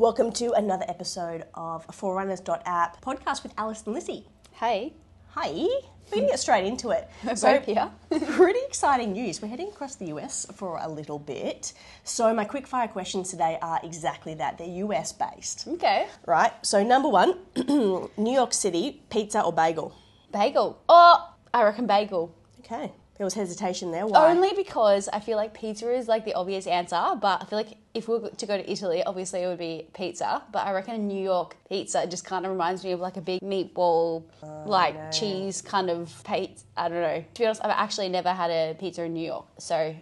Welcome to another episode of forRunners.app podcast with Alice and Lissy. Hey, Hi, we're going to get straight into it. We're here. pretty exciting news. We're heading across the US for a little bit. So, my quick fire questions today are exactly that. They're US based. okay. Right, so number one New York City, pizza or bagel? Bagel. Oh, I reckon bagel. Okay, there was hesitation there. Why? Only because I feel like pizza is like the obvious answer, but I feel like if we were to go to Italy, obviously it would be pizza. But I reckon New York pizza just kind of reminds me of like a big meatball, like cheese kind of pizza. I don't know. To be honest, I've actually never had a pizza in New York, so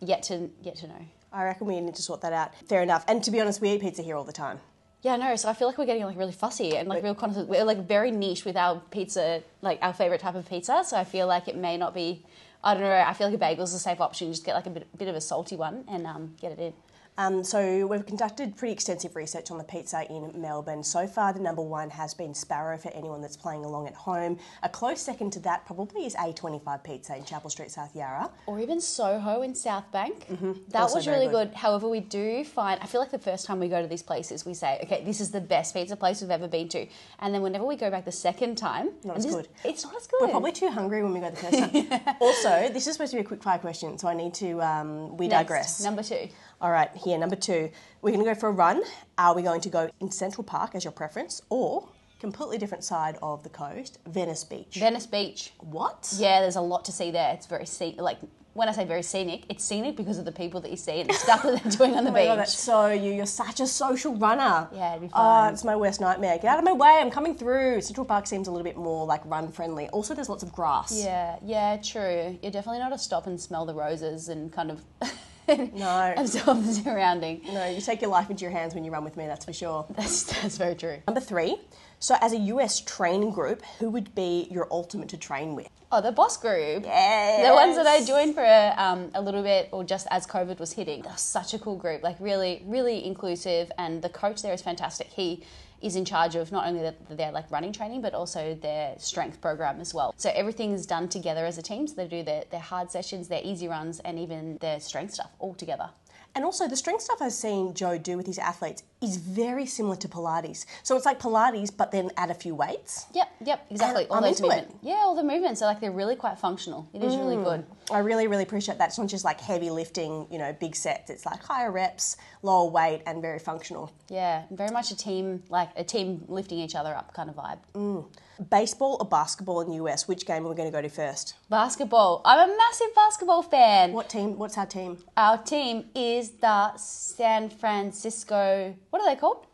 yet to yet to know. I reckon we need to sort that out. Fair enough. And to be honest, we eat pizza here all the time. Yeah, no. So I feel like we're getting like really fussy and like real connoisseurs. We're like very niche with our pizza, like our favorite type of pizza. So I feel like it may not be. I don't know. I feel like a bagel's a safe option. Just get like a bit, bit of a salty one and um, get it in. Um, so we've conducted pretty extensive research on the pizza in Melbourne. So far, the number one has been Sparrow for anyone that's playing along at home. A close second to that probably is A25 Pizza in Chapel Street, South Yarra. Or even Soho in South Bank. That Mm-hmm. Also was really good. good. However, we do find I feel like the first time we go to these places, we say, okay, this is the best pizza place we've ever been to, and then whenever we go back the second time, Not as this- good. It's not as good. We're probably too hungry when we go the first time. Also, this is supposed to be a quick fire question, so I need to. Um, we Next, digress. Number two. All right, here, number two. We're going to go for a run. Are we going to go in Central Park as your preference or completely different side of the coast, Venice Beach? Venice Beach. what? Yeah, there's a lot to see there. It's very scenic. Like when I say very scenic, it's scenic because of the people that you see and the stuff that they're doing on the Oh beach. God, that's so you. You're such a social runner. Yeah, it'd be Oh, fun. it's my worst nightmare. Get out of my way. I'm coming through. Central Park seems a little bit more like run friendly. Also, there's lots of grass. yeah, yeah, true. You're definitely not a stop and smell the roses and kind of No. absorb the surrounding. No, you take your life into your hands when you run with me. That's for sure. That's that's very true. Number three. So, as a US training group, who would be your ultimate to train with? Oh, the boss group. Yes. The ones that I joined for a, um, a little bit, or just as COVID was hitting, they're such a cool group. Like really, really inclusive, and the coach there is fantastic. He is in charge of not only their, like running training, but also their strength program as well. So everything is done together as a team. So they do their, their hard sessions, their easy runs, and even their strength stuff all together. And also, the strength stuff I've seen Joe do with his athletes is very similar to Pilates. So it's like Pilates, but then add a few weights. Yep, yep, exactly. And all I'm those into it. movements. Yeah, all the movements are like they're really quite functional. It is really mm. good. I really, really appreciate that. It's not just like heavy lifting, you know, big sets. It's like higher reps, lower weight, and very functional. Yeah, very much a team, like a team lifting each other up kind of vibe. Mm. Baseball or basketball in the US? Which game are we going to go to first? Basketball. I'm a massive basketball fan. What team? What's our team? Our team is the San Francisco. What are they called?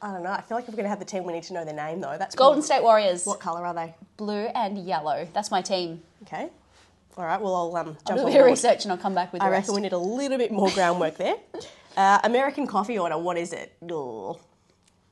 I don't know. I feel like if we're going to have the team, we need to know their name though. That's Golden cool. State Warriors. What colour are they? Blue and yellow. That's my team. Okay. All right. Well, I'll um, I'll jump do a bit of research and I'll come back with the I rest. reckon we need a little bit more groundwork there. Uh, American coffee order. What is it? Ugh.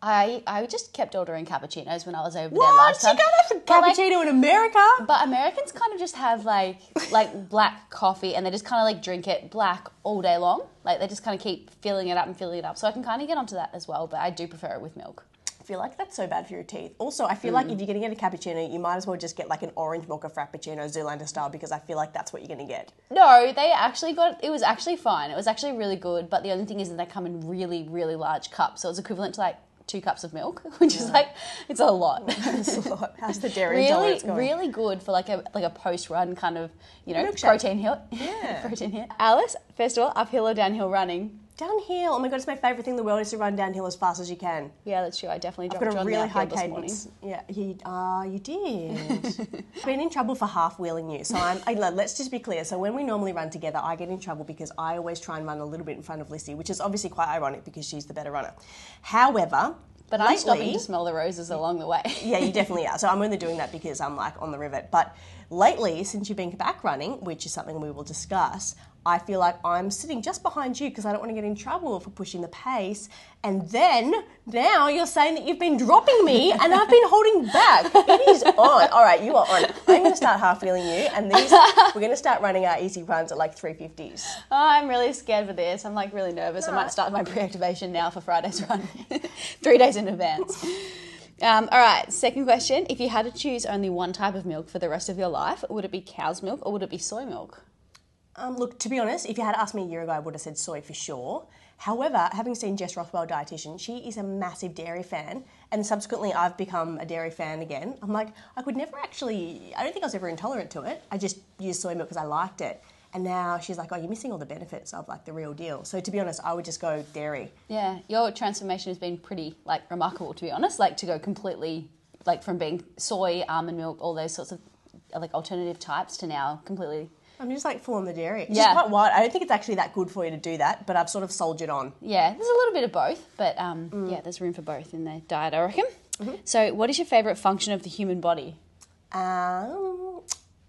I I just kept ordering cappuccinos when I was over there What? last You time. can't have a But, like, cappuccino in America. But Americans kind of just have like like black coffee and they just kind of like drink it black all day long. Like they just kind of keep filling it up and filling it up. So I can kind of get onto that as well, but I do prefer it with milk. I feel like that's so bad for your teeth. Also, I feel Mm. like if you're going to get a cappuccino, you might as well just get like an orange mocha frappuccino, Zoolander style, because I feel like that's what you're going to get. No, they actually got it was actually fine. It was actually really good, but the only thing is that they come in really really large cups. So it's equivalent to like two cups of milk, which is like it's a lot. it's a lot. How's the dairy really going? really good for like a like a post run kind of, you know, Milkshake. protein hit. Yeah. protein hit. Alice, first of all, uphill or downhill running? Downhill. Oh my god, it's my favourite thing in the world is to run downhill as fast as you can. Yeah, that's true. I definitely I've got a really high cadence. Yeah, you, uh, you did. I've been in trouble for half wheeling you. So I'm, I, let's just be clear. So when we normally run together, I get in trouble because I always try and run a little bit in front of Lissy, which is obviously quite ironic because she's the better runner. However, But I'm stopping to smell the roses along the way. yeah, you definitely are. So I'm only doing that because I'm like on the rivet. But lately, since you've been back running, which is something we will discuss, I feel like I'm sitting just behind you because I don't want to get in trouble for pushing the pace. And then now you're saying that you've been dropping me and I've been holding back. It is on. All right, you are on. I'm going to start half wheeling you, and these we're going to start running our easy runs at like 350s. Oh, I'm really scared for this. I'm like really nervous. I might start my pre-activation now for Friday's run, three days in advance. Um, all right, second question. If you had to choose only one type of milk for the rest of your life, would it be cow's milk or would it be soy milk? Um, look, to be honest, if you had asked me a year ago, I would have said soy for sure. However, having seen Jess Rothwell, dietitian, she is a massive dairy fan, and subsequently I've become a dairy fan again. I'm like, I could never actually. I don't think I was ever intolerant to it. I just used soy milk because I liked it. And now she's like, oh, you're missing all the benefits of like the real deal. So to be honest, I would just go dairy. Yeah, your transformation has been pretty like remarkable to be honest. Like to go completely like from being soy, almond milk, all those sorts of like alternative types to now completely. I'm just like full on the dairy. It's Yeah. quite wild. I don't think it's actually that good for you to do that, but I've sort of soldiered on. Yeah, there's a little bit of both, but um, Mm. yeah, there's room for both in the diet, I reckon. Mm-hmm. So, what is your favourite function of the human body? Um,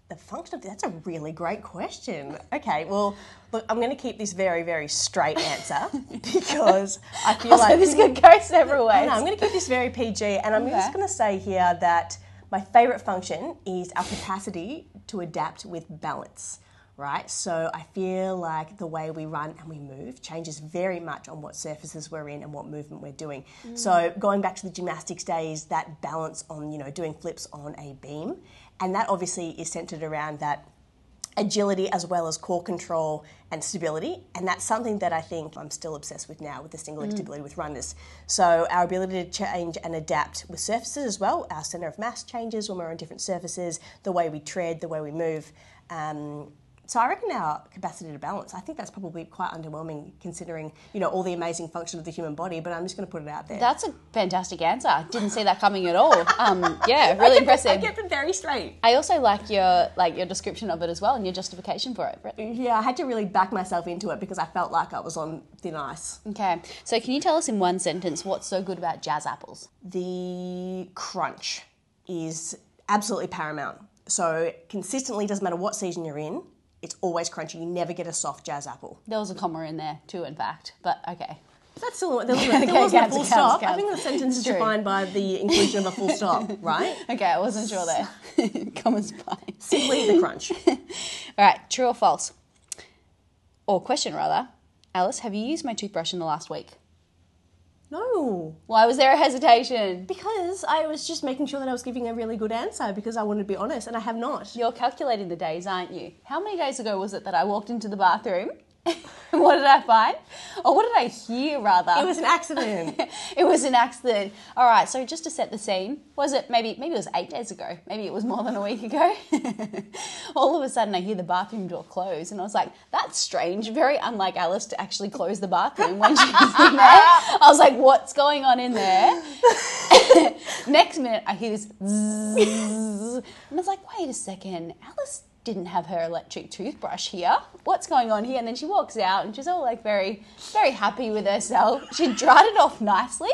the function of that's a really great question. Okay, well, look, I'm going to keep this very, very straight answer because I feel Also, like this could go several ways. No, I'm going to keep this very PG, and I'm Okay. just going to say here that my favourite function is our capacity to adapt with balance. Right, so I feel like the way we run and we move changes very much on what surfaces we're in and what movement we're doing. Mm. So going back to the gymnastics days, that balance on you know doing flips on a beam, and that obviously is centered around that agility as well as core control and stability. And that's something that I think I'm still obsessed with now with the single leg stability with runners. So our ability to change and adapt with surfaces as well. Our center of mass changes when we're on different surfaces, the way we tread, the way we move. Um, so I reckon our capacity to balance, I think that's probably quite underwhelming considering, you know, all the amazing function of the human body, but I'm just going to put it out there. That's a fantastic answer. I Didn't see that coming at all. Um, yeah, really I impressive. I kept it very straight. I also like your like your description of it as well and your justification for it. Brett. Yeah, I had to really back myself into it because I felt like I was on thin ice. Okay, so can you tell us in one sentence what's so good about jazz apples? the crunch is absolutely paramount. So consistently, doesn't matter what season you're in, it's always crunchy. You never get a soft jazz apple. There was a comma in there too, in fact, but okay. That's still there wasn't, there Okay, wasn't a full counts, stop. I think the sentence is defined by the inclusion of a full stop, right? Okay, I wasn't sure there. Comma's fine. Simply the crunch. All right, true or false? Or question rather. Alice, have you used my toothbrush in the last week? No, Why was there a hesitation? because I was just making sure that I was giving a really good answer because I wanted to be honest, and I have not. You're calculating the days, aren't you? How many days ago was it that I walked into the bathroom? what did I find? Or what did I hear rather? It was an accident. it was an accident. All right, so just to set the scene, was it maybe maybe it was eight days ago? Maybe it was more than a week ago. All of a sudden, I hear the bathroom door close, and I was like, "That's strange. Very unlike Alice to actually close the bathroom when she was in there." I was like, "What's going on in there?" Next minute, I hear this, zzz, and I was like, "Wait a second, Alice." Didn't have her electric toothbrush here. What's going on here? And then she walks out and she's all like very, very happy with herself. She dried it off nicely.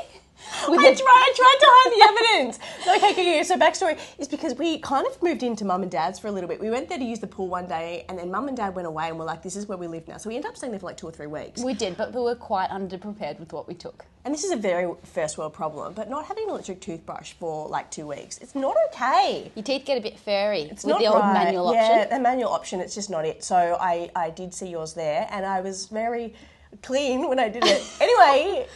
With I tried, I tried to hide the evidence. Okay, okay, okay. So backstory is because we kind of moved into mum and dad's for a little bit. We went there to use the pool one day, and then mum and dad went away, and we're like, "This is where we live now." So we ended up staying there for like two or three weeks. We did, but we were quite underprepared with what we took. And this is a very first world problem. But not having an electric toothbrush for like two weeks, it's not okay. Your teeth get a bit furry It's with not the old right. manual yeah, option. the manual option. It's just not it. So I, I did see yours there, and I was very clean when I did it. Anyway,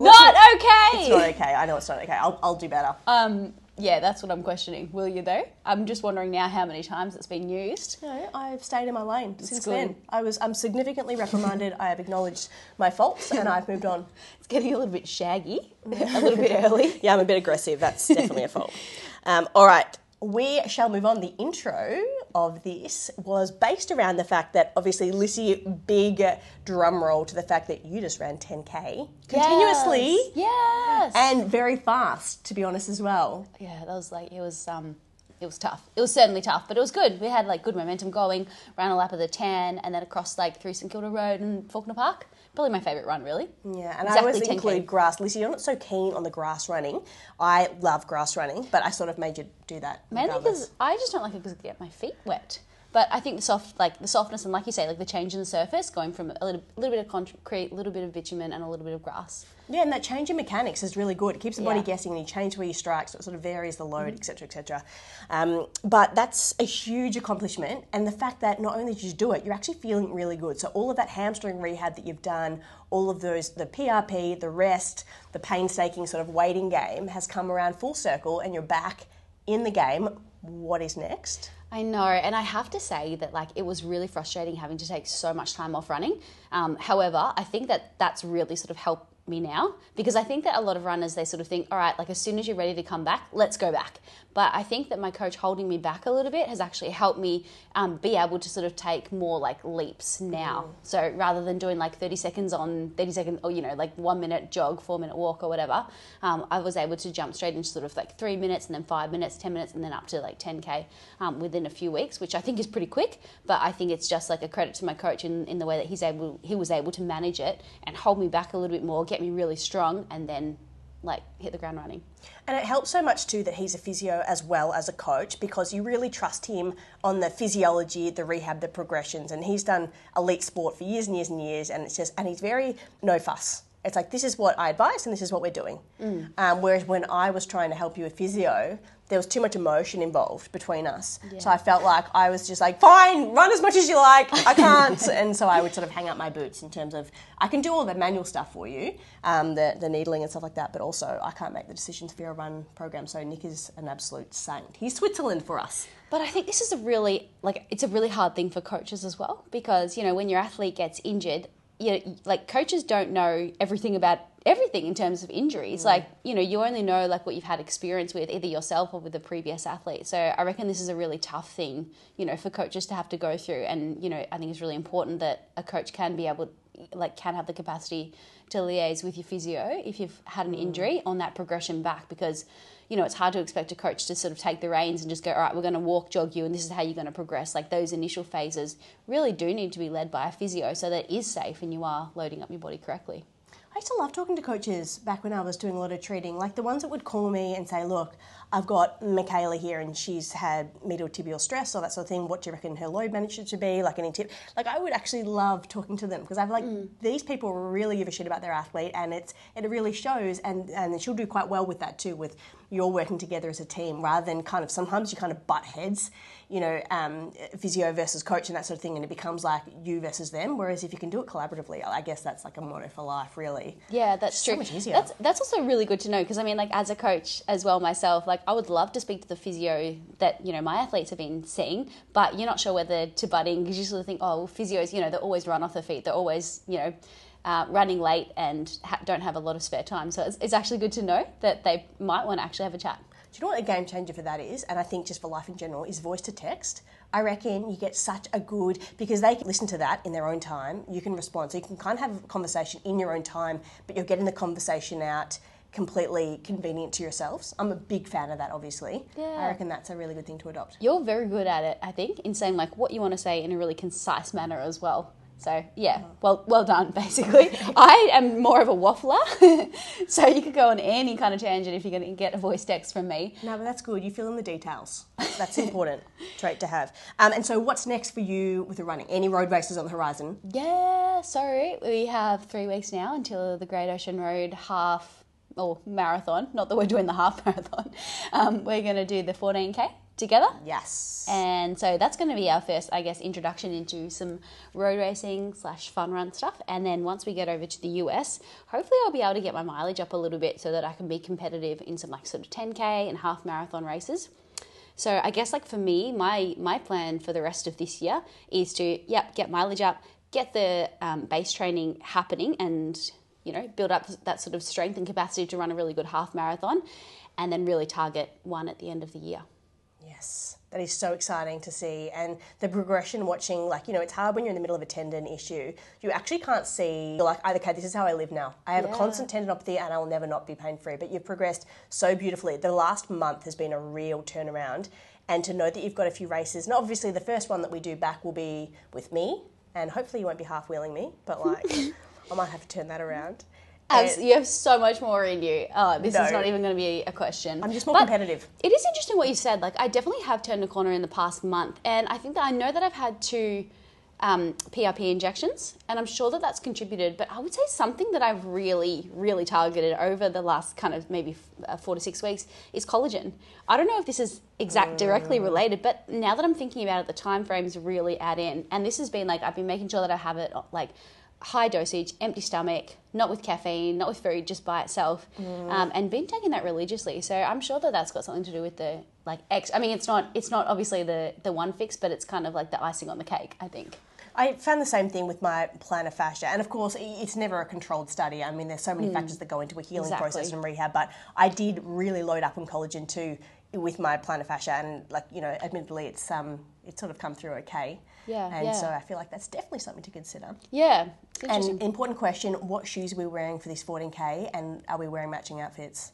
Not okay. it's not okay. I know it's not okay. I'll, I'll do better. Um, yeah, that's what I'm questioning. Will you though? I'm just wondering now how many times it's been used. No, I've stayed in my lane since good. then. I was I'm significantly reprimanded. I have acknowledged my faults and I've moved on. It's getting a little bit shaggy, a little bit early. Yeah, I'm a bit aggressive. That's definitely a fault. Um, all right, we shall move on. The intro of this was based around the fact that obviously Lissy, big drum roll to the fact that you just ran 10k continuously Yes. yes. and very fast, to be honest as well. yeah, that was like it was um it was tough. It was certainly tough, but it was good. We had like good momentum going, ran a lap of the tan and then across like through St Kilda Road and Fawkner Park. Probably my favourite run really. Yeah, and Exactly I always include grass. Lissy, you're not so keen on the grass running. I love grass running, but I sort of made you do that. Mainly because I just don't like it because I get my feet wet. But I think the soft, like the softness and like you say, like the change in the surface, going from a little, little bit of concrete, a little bit of bitumen, and a little bit of grass. Yeah, and that change in mechanics is really good. It keeps the body Yeah. guessing, and you change where you strike, so it sort of varies the load, etc., etc. Um, but that's a huge accomplishment, and the fact that not only did you do it, you're actually feeling really good. So all of that hamstring rehab that you've done, all of those, the PRP, the rest, the painstaking sort of waiting game has come around full circle, and you're back in the game. What is next? I know, and I have to say that like it was really frustrating having to take so much time off running. Um, however, I think that that's really sort of helped me now because I think that a lot of runners they sort of think, all right, like as soon as you're ready to come back, let's go back. But I think that my coach holding me back a little bit has actually helped me um, be able to sort of take more like leaps now. Mm. So rather than doing like 30 seconds on 30 seconds, or you know, like one minute jog, four minute walk, or whatever, um, I was able to jump straight into sort of like three minutes and then five minutes, 10 minutes, and then up to like 10k um, within a few weeks, which I think is pretty quick. But I think it's just like a credit to my coach in, in the way that he's able, he was able to manage it and hold me back a little bit more, get me really strong, and then like hit the ground running. And it helps so much too that he's a physio as well as a coach because you really trust him on the physiology, the rehab, the progressions. And he's done elite sport for years and years and years, and it's just and he's very no fuss. It's like this is what I advise and this is what we're doing. Mm. Um, whereas when I was trying to help you with physio, there was too much emotion involved between us. Yeah. So I felt like I was just like, fine, run as much as you like. I can't. and so I would sort of hang up my boots in terms of I can do all the manual stuff for you, um, the, the needling and stuff like that, but also I can't make the decisions for your run program. So Nick is an absolute saint. He's Switzerland for us. But I think this is a really like it's a really hard thing for coaches as well because you know when your athlete gets injured, you know, like coaches don't know everything about everything in terms of injuries. Mm. Like, you know, you only know like what you've had experience with either yourself or with a previous athlete. So I reckon this is a really tough thing, you know, for coaches to have to go through. And, you know, I think it's really important that a coach can be able like can have the capacity to liaise with your physio if you've had an mm. injury on that progression back because you know it's hard to expect a coach to sort of take the reins and just go all right we're going to walk jog you and this is how you're going to progress like those initial phases really do need to be led by a physio so that it is safe and you are loading up your body correctly used to love talking to coaches back when I was doing a lot of treating, like the ones that would call me and say, Look, I've got Michaela here and she's had medial tibial stress or that sort of thing. What do you reckon her load management should be? Like any tip? Like I would actually love talking to them because I've like mm. these people really give a shit about their athlete and it's it really shows and and she'll do quite well with that too with you're working together as a team rather than kind of sometimes you kind of butt heads you know, um, physio versus coach and that sort of thing, and it becomes like you versus them. Whereas if you can do it collaboratively, I guess that's like a motto for life, really. Yeah, that's it's true. So much easier. That's that's also really good to know because I mean, like as a coach as well myself, like I would love to speak to the physio that you know my athletes have been seeing, but you're not sure whether to butt in because you sort of think, oh, well, physios, you know, they're always run off their feet, they're always, you know. Uh, running late and ha- don't have a lot of spare time. So it's, it's actually good to know that they might want to actually have a chat. Do you know what a game changer for that is? And I think just for life in general is voice to text. I reckon you get such a good because they can listen to that in their own time. You can respond, so you can kind of have a conversation in your own time, but you're getting the conversation out completely convenient to yourselves. I'm a big fan of that, obviously. Yeah. I reckon that's a really good thing to adopt. You're very good at it, I think, in saying like what you want to say in a really concise manner as well. So yeah, well well done. Basically, I am more of a waffler, so you could go on any kind of tangent if you're going to get a voice text from me. No, but that's good. You fill in the details. That's important trait to have. Um, and so, what's next for you with the running? Any road races on the horizon? Yeah, so we have three weeks now until the Great Ocean Road half or marathon. Not that we're doing the half marathon. Um, we're going to do the 14k together. Yes. And so that's going to be our first, I guess, introduction into some road racing slash fun run stuff. And then once we get over to the US, hopefully I'll be able to get my mileage up a little bit so that I can be competitive in some like sort of 10k and half marathon races. So I guess like for me, my my plan for the rest of this year is to yep get mileage up, get the um, base training happening, and you know build up that sort of strength and capacity to run a really good half marathon, and then really target one at the end of the year. Yes, that is so exciting to see. And the progression watching, like, you know, it's hard when you're in the middle of a tendon issue. You actually can't see, you're like, okay, this is how I live now. I have yeah. a constant tendinopathy and I will never not be pain free. But you've progressed so beautifully. The last month has been a real turnaround. And to know that you've got a few races, and obviously the first one that we do back will be with me, and hopefully you won't be half wheeling me, but like, I might have to turn that around you have so much more in you. Oh, this no. is not even going to be a question. I'm just more but competitive. It is interesting what you said. Like, I definitely have turned a corner in the past month, and I think that I know that I've had two um, PRP injections, and I'm sure that that's contributed. But I would say something that I've really, really targeted over the last kind of maybe uh, four to six weeks is collagen. I don't know if this is exact directly mm. related, but now that I'm thinking about it, the time frames really add in, and this has been like I've been making sure that I have it like high dosage, empty stomach, not with caffeine, not with food, just by itself, um, and been taking that religiously. So I'm sure that that's got something to do with the like X. I mean, it's not it's not obviously the the one fix, but it's kind of like the icing on the cake. I think. I found the same thing with my plantar fascia, and of course, it's never a controlled study. I mean, there's so many factors that go into a healing process Exactly. and rehab, but I did really load up on collagen too with my plantar fascia, and like you know, admittedly, it's um, it's sort of come through okay. Yeah, and yeah. so I feel like that's definitely something to consider. Yeah. And important question: What shoes are we wearing for this 14k, and are we wearing matching outfits?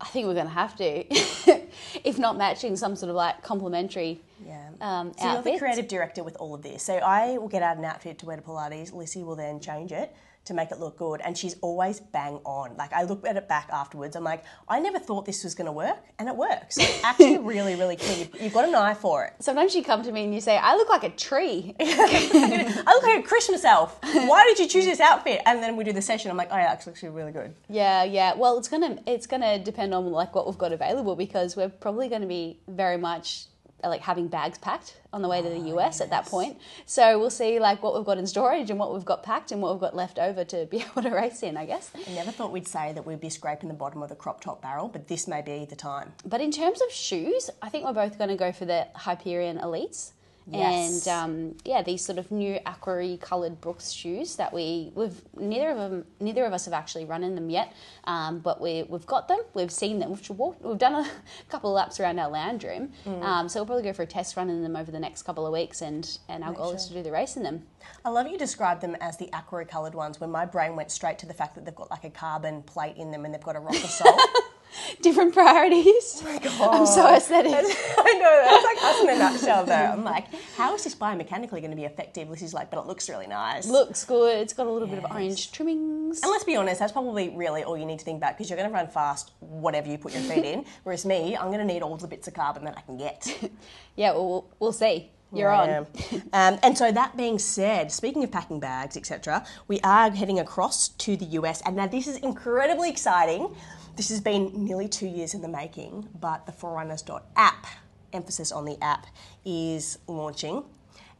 I think we're going to have to, if not matching some sort of like complementary Yeah. um, So you're the creative director with all of this. So I will get out an outfit to wear to Pilates. Lissy will then change it to make it look good, and she's always bang on. Like I look at it back afterwards, I'm like, I never thought this was going to work, and it works. It's actually really, really key. You've got an eye for it. Sometimes you come to me and you say, "I look like a tree." I look like a Christmas elf. Why did you choose this outfit? And then we do the session. I'm like, oh, yeah, actually, looks really good. Yeah, yeah. Well, it's gonna it's gonna depend on like what we've got available because we're probably going to be very much like having bags packed on the way to the ah, US at that point. So we'll see like what we've got in storage and what we've got packed and what we've got left over to be able to race in, I guess. I never thought we'd say that we'd be scraping the bottom of the crop top barrel, but this may be the time. But in terms of shoes, I think we're both going to go for the Hyperion Elites. Yes. And um, yeah, these sort of new aqua coloured Brooks shoes that we we've neither of them neither of us have actually run in them yet, um, but we we've got them, we've seen them, we've walked, we've done a couple of laps around our land room, Mm. um, so we'll probably go for a test run in them over the next couple of weeks, and and our goal is to do the race in them. I love you described them as the aqua coloured ones when my brain went straight to the fact that they've got like a carbon plate in them and they've got a rocker sole. Different priorities. I'm so aesthetic. I know, that's like us in a nutshell though. I'm like, how is this biomechanically going to be effective? Lissy's like, but it looks really nice. Looks good. It's got a little bit of orange trimmings. And let's be honest, that's probably really all you need to think about because you're going to run fast whatever you put your feet in. Whereas me, I'm going to need all the bits of carbon that I can get. Yeah, well, we'll, we'll see. You're on. Um, and so that being said, speaking of packing bags, etc., we are heading across to the US, and now this is incredibly exciting. This has been nearly two years in the making, but the forRunners.app, emphasis on the app, is launching.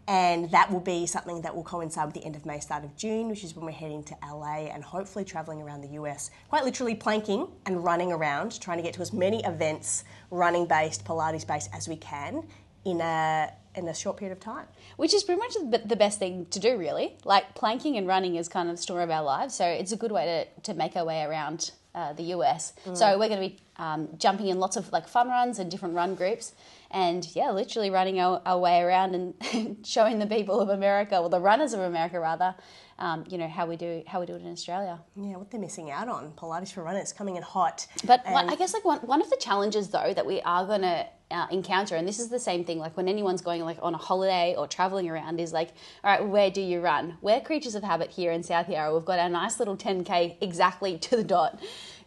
And that will be something that will coincide with the end of May, start of June, which is when we're heading to LA and hopefully traveling around the US, quite literally planking and running around, trying to get to as many events, running based, Pilates based as we can in a in a short period of time. Which is pretty much the best thing to do, really. Like planking and running is kind of the story of our lives, so it's a good way to, to make our way around uh, the US. So we're going to be um, jumping in lots of like fun runs and different run groups, and yeah, literally running our, our way around and showing the people of America, or the runners of America rather, um, you know how we do how we do it in Australia. Yeah, what they're missing out on. Pilates for runners coming in hot. But one, I guess like one, one of the challenges though that we are going to uh, encounter, and this is the same thing, like when anyone's going like on a holiday or traveling around, is like, all right, where do you run? We're creatures of habit here in South Yarra. We've got our nice little 10k exactly to the dot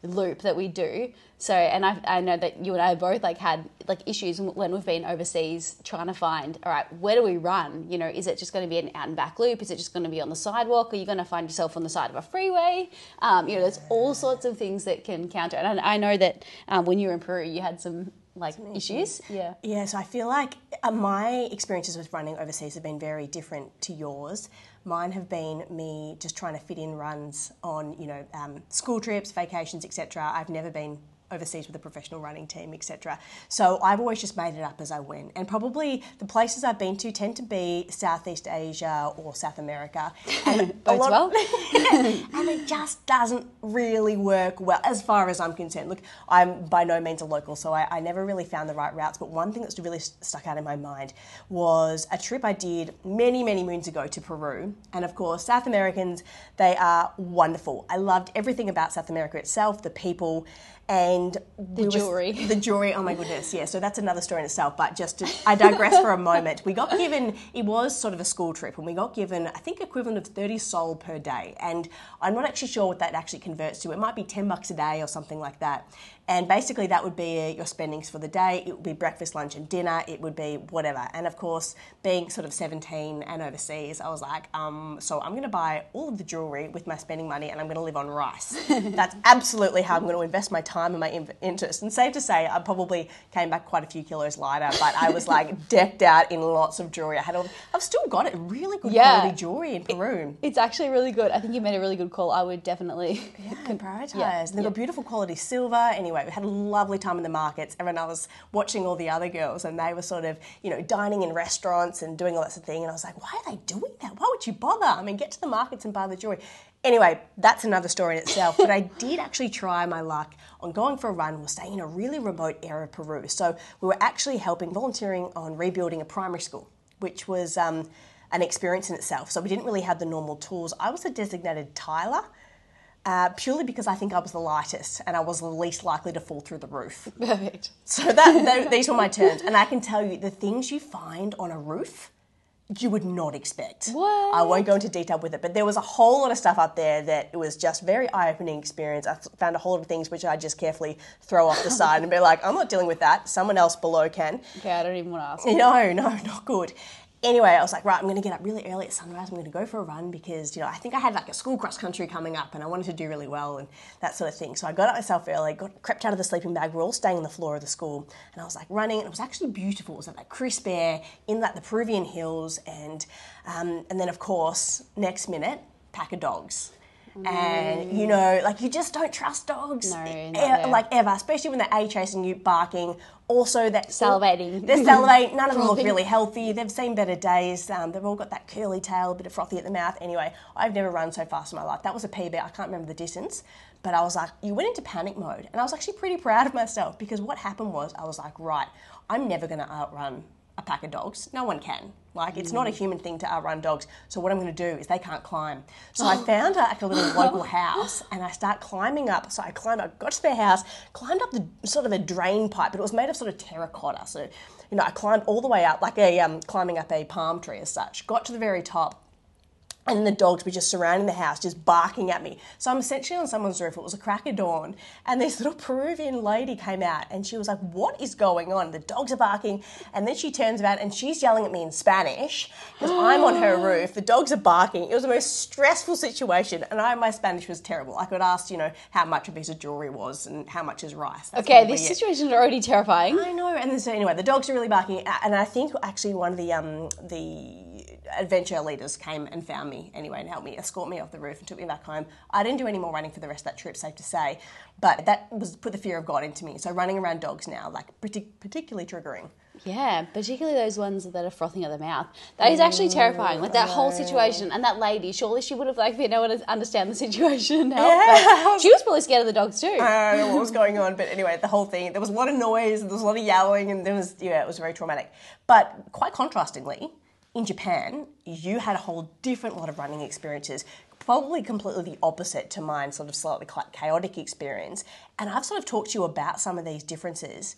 loop that we do. So, and I, I know that you and I both like had like issues when we've been overseas trying to find, all right, where do we run? You know, is it just going to be an out and back loop? Is it just going to be on the sidewalk? Are you going to find yourself on the side of a freeway? Um, you know, there's all sorts of things that can counter. And I I know that um, when you were in Peru, you had some like issues. Yeah. Yeah, so I feel like uh, my experiences with running overseas have been very different to yours. Mine have been me just trying to fit in runs on, you know, um, school trips, vacations, etc. I've never been overseas with a professional running team, etc. So I've always just made it up as I went. And probably the places I've been to tend to be Southeast Asia or South America. And Bodes well. and it just doesn't really work well as far as I'm concerned. Look, I'm by no means a local, so I, I never really found the right routes. But one thing that's really st- stuck out in my mind was a trip I did many, many moons ago to Peru. And of course, South Americans, they are wonderful. I loved everything about South America itself, the people, and the jewelry. the jewelry, oh my goodness, yeah. So that's another story in itself. But just to, I digress for a moment. We got given, it was sort of a school trip, and we got given, I think, equivalent of 30 sol per day. And I'm not actually sure what that actually converts to. It might be 10 bucks a day or something like that. And basically, that would be your spendings for the day. It would be breakfast, lunch, and dinner. It would be whatever. And of course, being sort of 17 and overseas, I was like, um, so I'm going to buy all of the jewelry with my spending money, and I'm going to live on rice. That's absolutely how I'm going to invest my time and my in- interest. And safe to say, I probably came back quite a few kilos lighter, but I was like decked out in lots of jewelry. I had all, I've still got it, really good Yeah. quality jewelry in Peru. It's actually really good. I think you made a really good call. I would definitely. Yeah, prioritize. yeah, and they've got beautiful quality silver. Anyway, we had a lovely time in the markets. And I was watching all the other girls, and they were sort of, you know, dining in restaurants and doing all that sort of thing. And I was like, why are they doing that? Why would you bother? I mean, get to the markets and buy the jewelry. Anyway, that's another story in itself. but I did actually try my luck on going for a run. We're staying in a really remote area of Peru. So we were actually helping, volunteering on rebuilding a primary school, which was um, an experience in itself. So we didn't really have the normal tools. I was a designated tiler. Uh, purely because I think I was the lightest and I was the least likely to fall through the roof. Perfect. So that tho- these were my turns, and I can tell you the things you find on a roof, you would not expect. What? I won't go into detail with it, but there was a whole lot of stuff up there that it was just very eye-opening experience. I found a whole lot of things which I just carefully throw off the side and be like, I'm not dealing with that. Someone else below can. Okay, I don't even want to ask. No, no, not good. Anyway, I was like, right, I'm going to get up really early at sunrise. I'm going to go for a run because, you know, I think I had like a school cross country coming up and I wanted to do really well and that sort of thing. So I got up myself early, got crept out of the sleeping bag. We're all staying on the floor of the school and I was like running and it was actually beautiful. It was like that crisp air in like the Peruvian hills and um, and then of course next minute pack of dogs. And you know, like you just don't trust dogs, No, e- like ever, especially when they're a chasing you, barking. Also, that Salivating. They're salivating. None of them look really healthy. They've seen better days. Um, they've all got that curly tail, a bit of frothy at the mouth. Anyway, I've never run so fast in my life. That was a PB. I can't remember the distance, but I was like, you went into panic mode, and I was actually pretty proud of myself because what happened was I was like, right, I'm never going to outrun a pack of dogs. No one can. Like, it's not a human thing to outrun dogs. So what I'm going to do is they can't climb. So I found a, like a little local house, and I start climbing up. So I climbed up, got to their house, climbed up the sort of a drain pipe, but it was made of sort of terracotta. So you know, I climbed all the way up, like a um, climbing up a palm tree as such. Got to the very top, and then the dogs were just surrounding the house, just barking at me. So I'm essentially on someone's roof. It was a crack of dawn, and this little Peruvian lady came out, and she was like, "What is going on?" The dogs are barking, and then she turns about and she's yelling at me in Spanish because I'm on her roof. The dogs are barking. It was the most stressful situation, and I, my Spanish was terrible. I could ask, you know, how much a piece of jewelry was and how much is rice. That's Okay, this it. situation is already terrifying. I know, and so anyway, the dogs are really barking, and I think actually one of the um, the adventure leaders came and found me anyway and helped me escort me off the roof and took me back home. I didn't do any more running for the rest of that trip, safe to say, but that was put the fear of God into me. So running around dogs now, like partic- particularly triggering. Yeah, particularly those ones that are frothing at the mouth. That is actually oh, terrifying. Like that whole situation and that lady. Surely she would have like been able to understand the situation. Yeah. she was probably scared of the dogs too. I don't know what was going on, but anyway, the whole thing, there was a lot of noise, and there was a lot of yowling, and there was, yeah, it was very traumatic. But quite contrastingly, in Japan, you had a whole different lot of running experiences, probably completely the opposite to mine, sort of slightly chaotic experience. And I've sort of talked to you about some of these differences,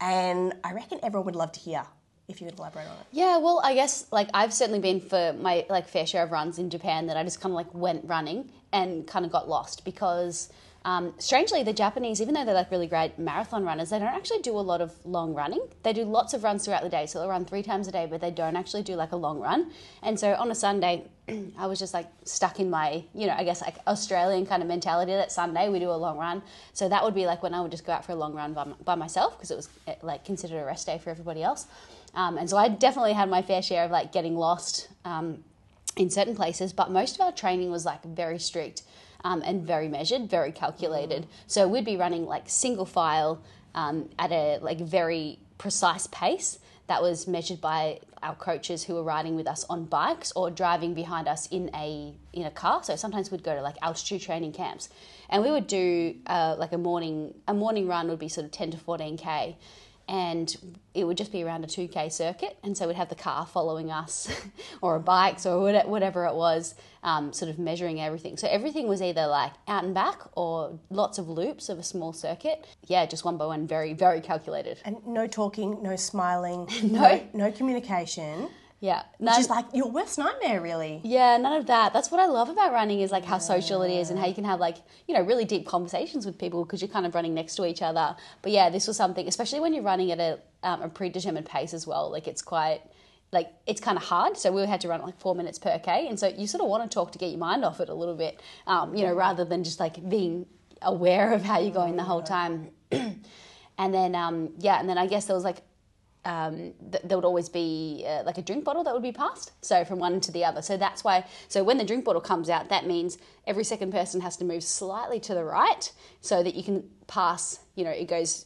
and I reckon everyone would love to hear if you could elaborate on it. Yeah, well, I guess like I've certainly been for my like fair share of runs in Japan that I just kind of like went running and kind of got lost because um, strangely the Japanese, even though they're like really great marathon runners, they don't actually do a lot of long running. They do lots of runs throughout the day, so they'll run three times a day, but they don't actually do like a long run. And so on a Sunday, I was just like stuck in my, you know, I guess like Australian kind of mentality that Sunday we do a long run. So that would be like when I would just go out for a long run by, by myself because it was eh, like considered a rest day for everybody else. Um, and so I definitely had my fair share of like getting lost um, in certain places, but most of our training was like very strict um, and very measured, very calculated. So we'd be running like single file um, at a like very precise pace that was measured by our coaches who were riding with us on bikes or driving behind us in a in a car. So sometimes we'd go to like altitude training camps, and we would do uh, like a morning a morning run would be sort of ten to fourteen k, and it would just be around a 2k circuit and so we'd have the car following us or a bikes or whatever it was um, sort of measuring everything. So everything was either like out and back or lots of loops of a small circuit. Yeah just one by one very very calculated. And no talking, no smiling, no, no communication. Yeah Which is like your worst nightmare, really. Yeah, none of that. That's what I love about running is like how social it is and how you can have like, you know, really deep conversations with people because you're kind of running next to each other. But yeah, this was something, especially when you're running at a, um, a predetermined pace as well. Like it's quite, like it's kind of hard. So we had to run like four minutes per K. And so you sort of want to talk to get your mind off it a little bit, um, you know, rather than just like being aware of how you're going the whole time. and then um, yeah, and then I guess there was like um, th- there would always be uh, like a drink bottle that would be passed, so from one to the other. So that's why. So when the drink bottle comes out, that means every second person has to move slightly to the right, so that you can pass. You know, it goes.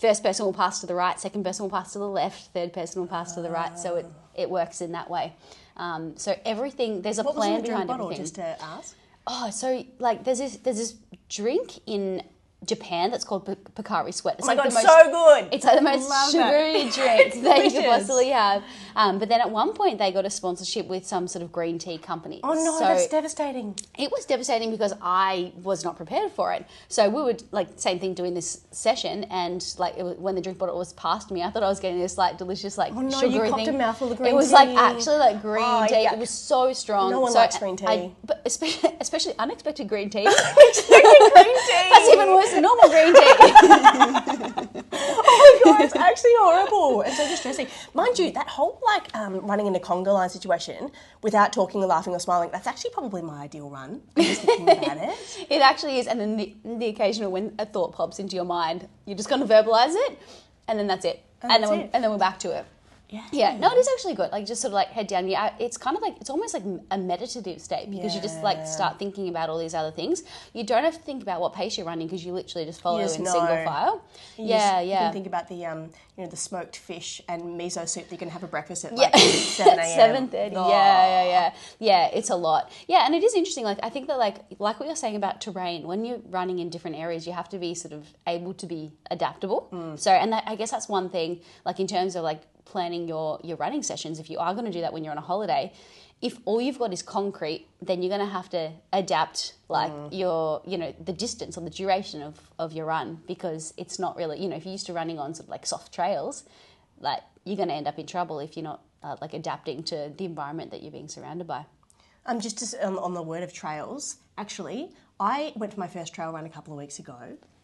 First person will pass to the right, second person will pass to the left, third person will pass to the right. So it, it works in that way. Um, so everything there's a What was in plan the drink behind bottle, everything. just to ask? Oh, so like there's this there's this drink in Japan that's called P- Pocari Sweat. It's Oh my like god, the most so good! it's like the most Love that. sugary drink that you could possibly have. Um, but then at one point they got a sponsorship with some sort of green tea company. Oh no, so that's devastating. it was devastating because I was not prepared for it. So we were like same thing doing this session, and like it was, when the drink bottle was passed me, I thought I was getting this like delicious like Oh, no, you sugary a thing. mouthful of It green was like actually like green Oh, tea. yuck. It was so strong. No one so likes green I- tea. but especially, especially unexpected green tea. green tea. That's even worse than normal green tea. oh my god, it's actually horrible and so distressing. Mind you, that whole like um, running in a conga line situation without talking or laughing or smiling, that's actually probably my ideal run. I'm just thinking about it. It actually is, and then the, the occasional when a thought pops into your mind, you're just going to verbalize it, and then that's it, and, that's then we're, it. and then we're back to it. Yeah. Yeah, no, it is actually good. Like just sort of like head down. Yeah, it's kind of like it's almost like a meditative state because you just like start thinking about all these other things. You don't have to think about what pace you're running because you literally just follow just in know. single file. You yeah, just- You yeah. can think about the um, you know, the smoked fish and miso soup that you're gonna have a breakfast at Yeah. like seven a.m. Seven thirty. Oh. Yeah, yeah, yeah, yeah. It's a lot. Yeah, and it is interesting. Like I think that like like what you're saying about terrain. When you're running in different areas, you have to be sort of able to be adaptable. Mm. So, and that, I guess that's one thing. Like in terms of like planning your your running sessions, if you are going to do that when you're on a holiday. If all you've got is concrete, then you're going to have to adapt like Mm. your, you know, the distance or the duration of, of your run because it's not really, you know, if you're used to running on sort of like soft trails, like you're going to end up in trouble if you're not uh, like adapting to the environment that you're being surrounded by. Um, just to, on, on the word of trails, actually, I went for my first trail run a couple of weeks ago.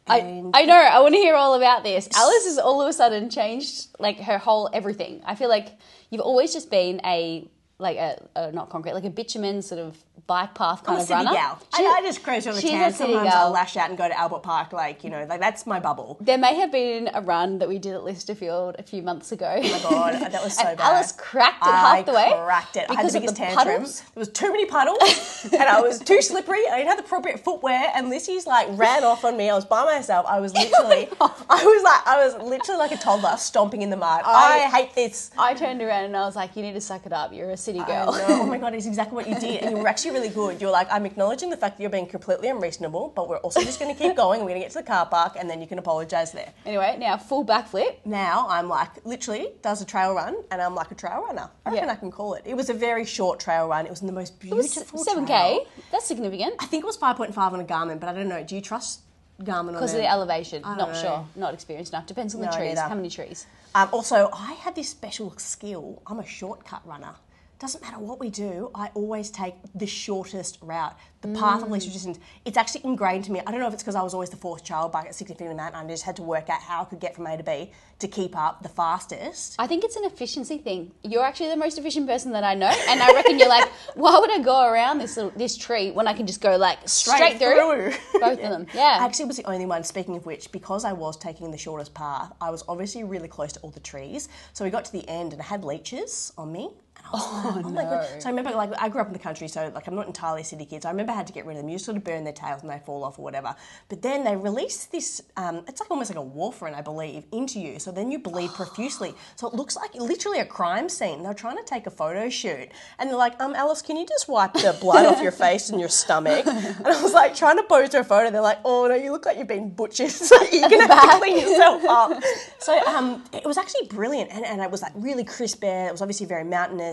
I, I know, I want to hear all about this. Alice has all of a sudden changed like her whole everything. I feel like you've always just been a like a, a not concrete, like a bitumen sort of bike path kind I'm a of city runner. gal. I, I just cruise on the she's a town. city Sometimes gal. I'll lash out and go to Albert Park, like, you know, like that's my bubble. there may have been a run that we did at Lysterfield a few months ago. Oh my god, that was so and bad. Alice cracked it I half the way. cracked it. I had because the of biggest the tantrum. puddles. There was too many puddles, and I was too slippery. I didn't have the appropriate footwear, and Lissy's like ran off on me. I was by myself. I was literally, I was like, I was literally like a toddler stomping in the mud. I, I- hate this. I turned around and I was like, "You need to suck it up. You're a city girl." I know. Oh my god, it's exactly what you did, and you were actually really good. You're like, I'm acknowledging the fact that you're being completely unreasonable, but we're also just going to keep going. We're going to get to the car park, and then you can apologise there. Anyway, now full backflip. Now I'm like literally does a trail run, and I'm like a trail runner. I reckon Yeah. I can call it. It was a very short trail run. It was in the most beautiful. Seven k. That's significant I think it was 5.5 on a Garmin, but I don't know. Do you trust Garmin on because of the elevation. Not know. sure. Not experienced enough. Depends on the No, trees. neither. How many trees? Um, also, I had this special skill. I'm a shortcut runner. Doesn't matter what we do, I always take the shortest route, the path of Mm. least resistance. It's actually ingrained to me. I don't know if it's because I was always the fourth child back at 60 feet in the mountain. I just had to work out how I could get from A to B to keep up the fastest. I think it's an efficiency thing. You're actually the most efficient person that I know, and I reckon you're like, why would I go around this little, this tree when I can just go like straight, through, both of them? Yeah. I actually was the only one, speaking of which, because I was taking the shortest path, I was obviously really close to all the trees. So we got to the end and I had leeches on me. And I was like, oh my god. So I remember, like, I grew up in the country, so like, I'm not entirely city kids. I remember I had to get rid of them. You sort of burn their tails and they fall off or whatever. But then they release this, um, it's like almost like a warfarin, I believe, into you. So then you bleed profusely. So it looks like literally a crime scene. They're trying to take a photo shoot. And they're like, um, Alice, can you just wipe the blood off your face and your stomach? And I was like, trying to pose for a photo. They're like, oh no, you look like you've been butchered. So you're going to have to clean yourself up. So um, it was actually brilliant. And, and it was like really crisp air. It was obviously very mountainous.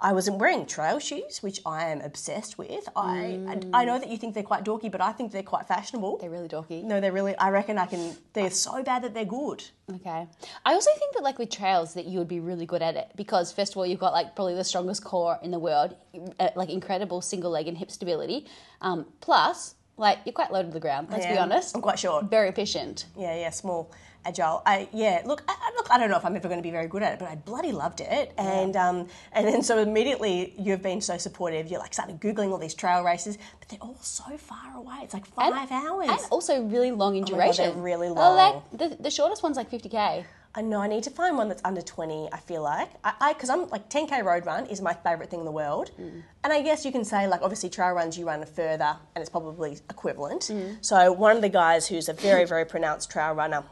I wasn't wearing trail shoes, which I am obsessed with. I, I know that you think they're quite dorky, but I think they're quite fashionable. They're really dorky. No, they're really, I reckon I can, they're so bad that they're good. Okay. I also think that like with trails that you would be really good at it because first of all you've got like probably the strongest core in the world, uh, like incredible single leg and hip stability. Um, plus Like you're quite low to the ground. Let's be honest. I'm quite short. Very efficient. Yeah, yeah, small, agile. I yeah. Look, I, I- look. I don't know if I'm ever going to be very good at it, but I bloody loved it. And um, and then so immediately you've been so supportive. You're like started googling all these trail races, but they're all so far away. It's like five hours. And also really long in Oh God, duration. they're really Well, long. like, the, the shortest one's like 50k. I know I need to find one that's under 20, I feel like. I because I'm like 10k road run is my favorite thing in the world. And I guess you can say like obviously trail runs you run further and it's probably equivalent. So one of the guys who's a very very pronounced trail runner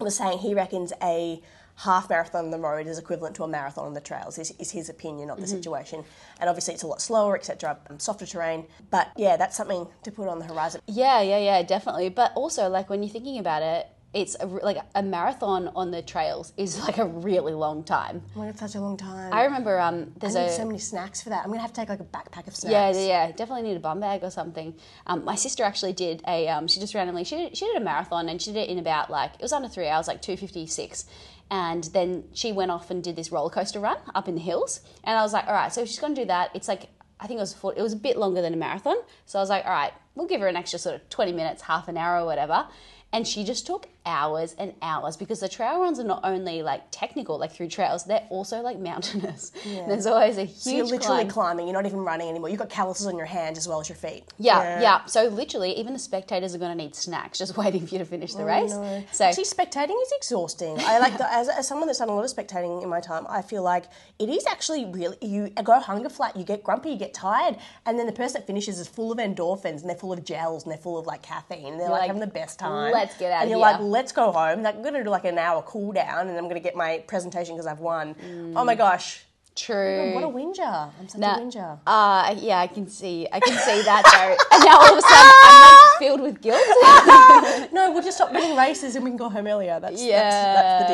was saying he reckons a half marathon on the road is equivalent to a marathon on the trails is, is his opinion of the mm-hmm. situation. And obviously it's a lot slower etc softer terrain. But yeah that's something to put on the horizon. Yeah, yeah, yeah, definitely. But also, like when you're thinking about it, it's a, like a marathon on the trails is like a really long time. oh my god such a long time I remember um, there's I need a so many snacks for that I'm gonna have to take like a backpack of snacks Yeah, yeah, definitely need a bum bag or something. Um, my sister actually did a. Um, she just randomly she did, she did a marathon and she did it in about like it was under three hours, like two fifty six. And then she went off and did this roller coaster run up in the hills. And I was like, all right, so she's going to do that, it's like I think it was 40, it was a bit longer than a marathon. So I was like, all right, we'll give her an extra sort of twenty minutes, half an hour or whatever. And she just took hours and hours because the trail runs are not only like technical, like through trails, they're also like mountainous. Yeah. There's always a huge So you're literally climb. climbing. You're not even running anymore. You've got calluses on your hands as well as your feet. Yeah, yeah, So literally, even the spectators are going to need snacks just waiting for you to finish the oh, race. So Actually, spectating is exhausting. I like the, as, as someone that's done a lot of spectating in my time. I feel like it is actually really you go hunger flat, you get grumpy, you get tired, and then the person that finishes is full of endorphins and they're full of gels and they're full of like caffeine and they're like, like, having the best time. "Let's get out And of you're here." like, let's go home. Like I'm gonna do like an hour cool down and I'm gonna get my presentation because I've won. Mm. Oh my gosh. true. What a whinger. I'm such Nah, a whinger. Uh, yeah, I can see. I can see that though. And now all of a sudden, I'm like filled with guilt. no, we'll just stop winning races and we can go home earlier. That's, yeah, that's, that's the deal.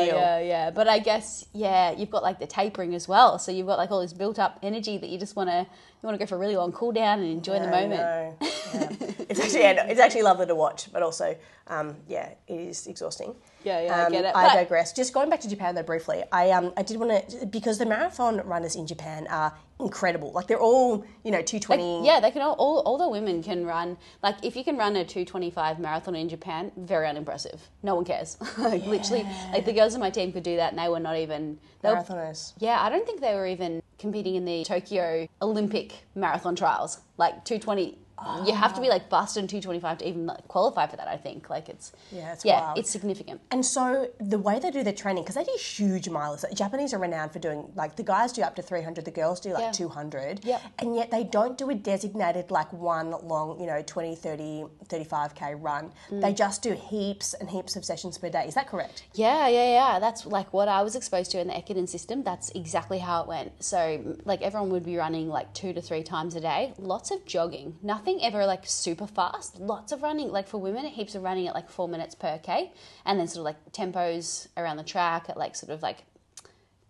Yeah, yeah. But I guess, yeah, you've got like the tapering as well. So you've got like all this built up energy that you just want to, you want to go for a really long cool down and enjoy the moment. Yeah. it's actually yeah, it's actually lovely to watch, but also um, yeah, it is exhausting. Yeah, yeah, I Um, get it. I But- digress. Just going back to Japan though briefly, I um I did want to because the marathon runners in Japan are incredible. Like they're all, you know, 220. Like, yeah, they can all, all, the women can run. Like if you can run a 225 marathon in Japan, very unimpressive. No one cares. like yeah. literally, like the girls in my team could do that and they were not even. Marathoners. Were, yeah, I don't think they were even competing in the Tokyo Olympic marathon trials. Like 220 oh. you have to be ah. like Boston 225 to even like qualify for that, I think. Like it's, yeah, it's, yeah, wild. it's significant. And so the way they do their training, because they do huge miles. Japanese are renowned for doing, like the guys do up to 300, the girls do like yeah. 200. yeah. And yet they don't do a designated like one long, you know, 20, 30, 35K run. Mm. They just do heaps and heaps of sessions per day. Is that correct? Yeah, yeah, yeah. That's like what I was exposed to in the Ekiden system. That's exactly how it went. So like everyone would be running like two to three times a day. Lots of jogging, nothing ever like super fast. Lots of running. Like, for women, heaps of running at like four minutes per K. And then sort of like tempos around the track at like sort of like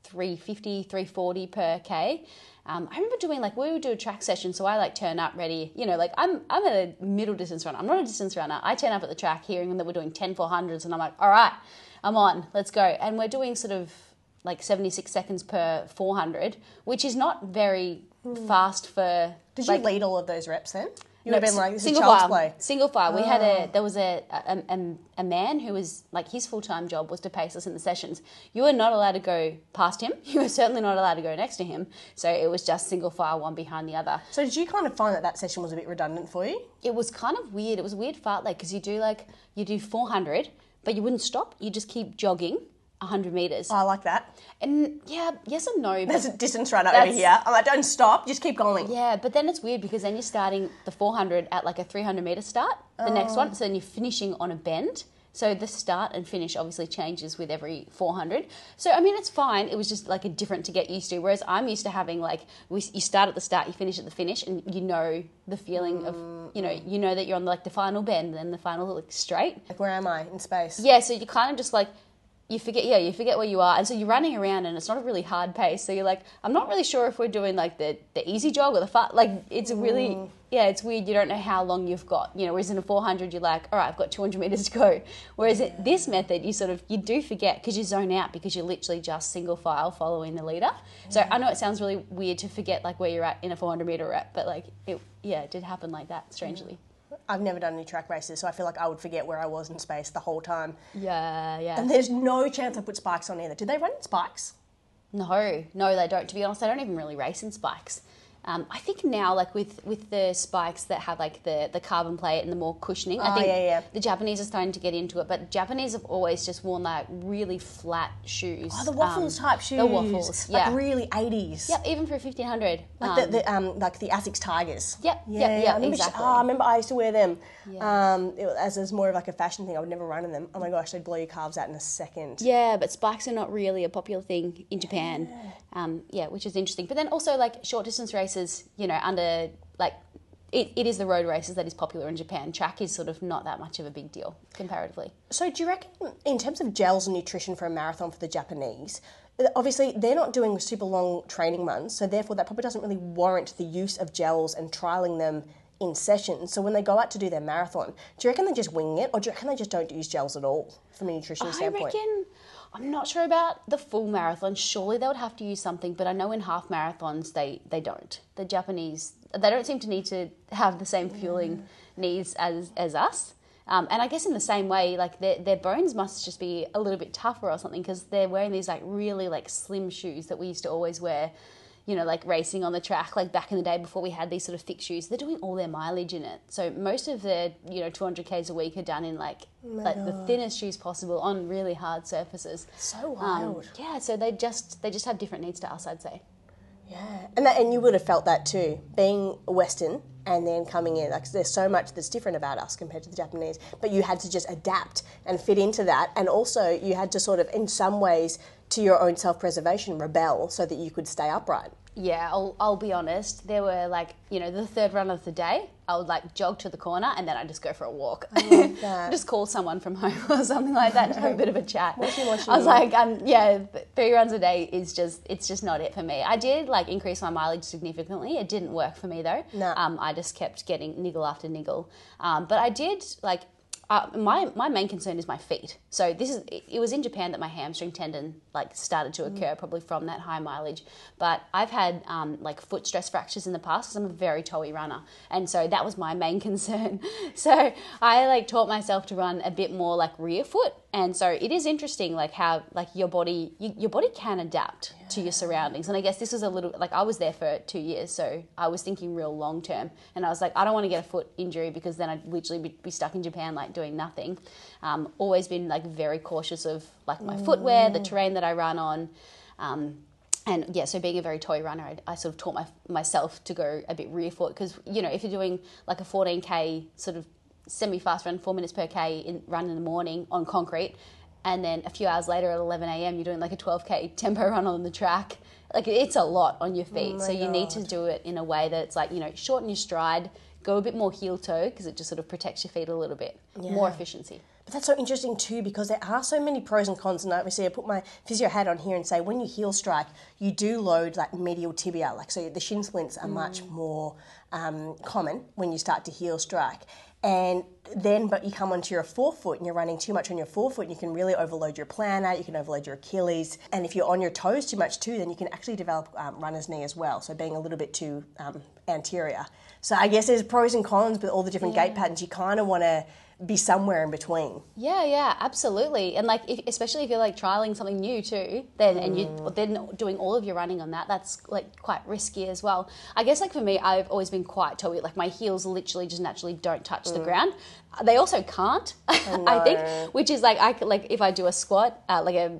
350, 340 per K. Um, I remember doing like we would do a track session, so I like turn up ready. You know, like I'm I'm a middle distance runner. I'm not a distance runner. I turn up at the track hearing that we're doing 10 400s, and I'm like, all right, I'm on, let's go. And we're doing sort of like 76 seconds per 400, which is not very fast for. Did like, you lead all of those reps then? You would have been like, this is single child's file. play. Oh. Single file. We had a oh. there was a a, a, a man who was like his full time job was to pace us in the sessions. You were not allowed to go past him. You were certainly not allowed to go next to him. So it was just single file, one behind the other. So did you kind of find that that session was a bit redundant for you? It was kind of weird. It was a weird fart like because you do like you do four hundred, but you wouldn't stop. You just keep jogging hundred meters. Oh, I like that. And yeah, yes and no. There's a distance runner over here. I'm like, don't stop, just keep going. Yeah, but then it's weird because then you're starting the 400 at like a 300 meter start, the next Oh. one, so then you're finishing on a bend. So the start and finish obviously changes with every 400. So I mean, it's fine. It was just like a different to get used to. Whereas I'm used to having like we, you start at the start, you finish at the finish, and you know the feeling of mm. you know you know that you're on like the final bend and then the final like straight. Like, where am I in space? Yeah, so you kind of just like you forget yeah, you forget where you are and so you're running around and it's not a really hard pace. So you're like, I'm not really sure if we're doing like the, the easy jog or the fast like it's really mm-hmm. yeah, it's weird. You don't know how long you've got. You know, whereas in a 400 you're like, all right, I've got 200 meters to go. Whereas in this method you sort of you do forget because you zone out because you're literally just single file following the leader. So mm-hmm. I know it sounds really weird to forget like where you're at in a 400 meter rep, but like it yeah, it did happen like that strangely. I've never done any track races, so I feel like I would forget where I was in space the whole time. Yeah, yeah. And there's no chance I put spikes on either. Do they run in spikes? No, no, they don't. To be honest, they don't even really race in spikes. Um, I think now, like with with the spikes that have like the the carbon plate and the more cushioning, I Oh, think yeah, yeah. the Japanese are starting to get into it. But Japanese have always just worn like really flat shoes. Oh, the waffles Um, type shoes. The waffles, like yeah. really 80s. Yep, even for fifteen hundred. Like the, the um like the Asics Tigers. Yep, Yeah, yep, yeah. yep, I remember, exactly. Oh, I remember I used to wear them. Yeah. Um, it, as as more of like a fashion thing. I would never run in them. Oh my gosh, they'd blow your calves out in a second. Yeah, but spikes are not really a popular thing in Japan. Um, yeah, which is interesting. But then also like short distance races, you know, under like it, it is the road races that is popular in Japan. Track is sort of not that much of a big deal comparatively. So do you reckon, in terms of gels and nutrition for a marathon for the Japanese, obviously they're not doing super long training runs, so therefore that probably doesn't really warrant the use of gels and trialing them in sessions. So when they go out to do their marathon, do you reckon they just wing it, or do you reckon they just don't use gels at all from a nutritional I standpoint? reckon I'm not sure about the full marathon. Surely they would have to use something, but I know in half marathons they they don't. The Japanese they don't seem to need to have the same fueling needs as as us. Um, and I guess in the same way, like their, their bones must just be a little bit tougher or something because they're wearing these like really like slim shoes that we used to always wear, you know, like racing on the track, like back in the day before we had these sort of thick shoes. They're doing all their mileage in it. So most of their, you know, 200 Ks a week are done in like, like the thinnest shoes possible on really hard surfaces. So Um, yeah, so they just they just have different needs to us, I'd say. Yeah, and that, and you would have felt that too, being a Western and then coming in. Like, there's so much that's different about us compared to the Japanese, but you had to just adapt and fit into that, and also you had to sort of, in some ways, to your own self-preservation, rebel so that you could stay upright. Yeah, I'll, I'll be honest. There were like, you know, the third run of the day, I would like jog to the corner and then I'd just go for a walk. that. just call someone from home or something like that to have a bit of a chat. Watching, watching I was like, um, yeah, three runs a day is just, it's just not it for me. I did like increase my mileage significantly. It didn't work for me though. No. Um, I just kept getting niggle after niggle. Um, but I did like, uh, my my main concern is my feet. So this is it, it was in Japan that my hamstring tendon like started to occur probably from that high mileage. But I've had um, like foot stress fractures in the past because I'm a very toey runner, and so that was my main concern. So I like taught myself to run a bit more like rear foot, and so it is interesting like how like your body you, your body can adapt to your surroundings. And I guess this was a little like I was there for two years, so I was thinking real long term, and I was like I don't want to get a foot injury because then I'd literally be, be stuck in Japan like doing nothing. Um, always been like very cautious of like my footwear, the terrain that I run on. Um, and yeah, so being a very toy runner, I, I sort of taught my, myself to go a bit rear foot because you know if you're doing like a 14k sort of semi-fast run, four minutes per k in, run in the morning on concrete, and then a few hours later at 11 a.m. you're doing like a 12k tempo run on the track. Like it's a lot on your feet, so you need to do it in a way that's like you know shorten your stride, go a bit more heel toe because it just sort of protects your feet a little bit, more efficiency. But that's so interesting too because there are so many pros and cons. And obviously, I put my physio hat on here and say when you heel strike, you do load like medial tibia. Like so, the shin splints are much more um, common when you start to heel strike. And then, but you come onto your forefoot and you're running too much on your forefoot, and you can really overload your plantar, you can overload your Achilles. And if you're on your toes too much too, then you can actually develop um, runner's knee as well. So being a little bit too um, anterior. So I guess there's pros and cons with all the different gait patterns. You kind of want to be somewhere in between. Yeah, yeah, absolutely. And like, if, especially if you're like trialing something new too, then and you Mm. then doing all of your running on that, that's like quite risky as well. I guess like for me, I've always been quite toey. Like my heels literally just naturally don't touch Mm. the ground. They also can't, I think, which is like I could, like if I do a squat, uh, like a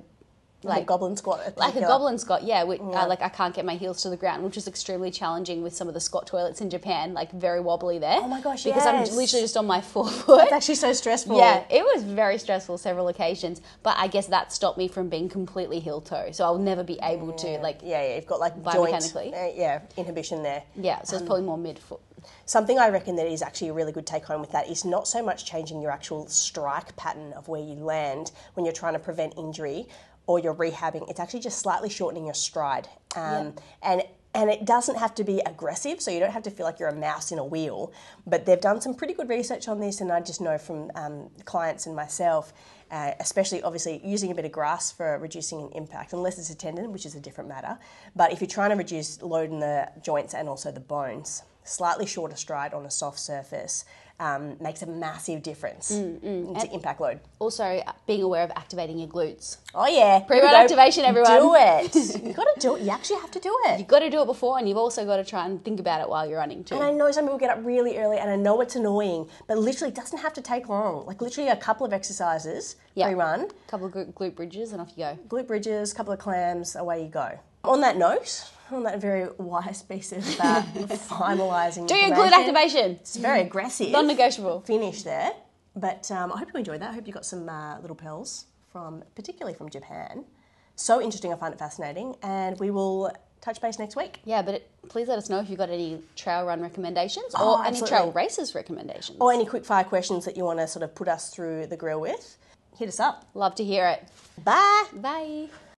like, a goblet squat. I like a think, uh, goblet squat, yeah. Which, uh, like I can't get my heels to the ground, which is extremely challenging with some of the squat toilets in Japan. Like very wobbly there. Oh my gosh, Because yes. I'm literally just on my forefoot. It's actually so stressful. Yeah, it was very stressful several occasions, but I guess that stopped me from being completely heel toe. So I'll never be able to like Yeah, yeah, you've got like joint, Biomechanically? uh, yeah, inhibition there. yeah. So it's probably more midfoot. Something I reckon that is actually a really good take home with that is not so much changing your actual strike pattern of where you land when you're trying to prevent injury or you're rehabbing. It's actually just slightly shortening your stride, um, and and it doesn't have to be aggressive. So you don't have to feel like you're a mouse in a wheel. But they've done some pretty good research on this, and I just know from um, clients and myself. Uh, especially, obviously, using a bit of grass for reducing an impact, unless it's a tendon, which is a different matter. But if you're trying to reduce load in the joints and also the bones, slightly shorter stride on a soft surface um, makes a massive difference Mm, to impact load. Also, uh, being aware of activating your glutes. Oh yeah, Pre-run Here we go. activation, everyone. Do it. you got to do it. You actually have to do it. You've got to do it before, and you've also got to try and think about it while you're running too. And I know some people get up really early, and I know it's annoying, but literally it doesn't have to take long. Like literally a couple of exercises Yeah. pre-run, couple of glute- glute bridges, and off you go. glute bridges, couple of clams, away you go. On that note, on that very wise piece of uh, finalising, Do your glute activation. It's very aggressive. Non-negotiable. Finish there, but um, I hope you enjoyed that. I hope you got some uh, little pearls from, particularly from Japan. So interesting. I find it fascinating, and we will touch base next week. Yeah, but it, please let us know if you've got any trail run recommendations Oh, or any trail races recommendations. Or any quick fire questions that you want to sort of put us through the grill with. Hit us up. Love to hear it. Bye. Bye.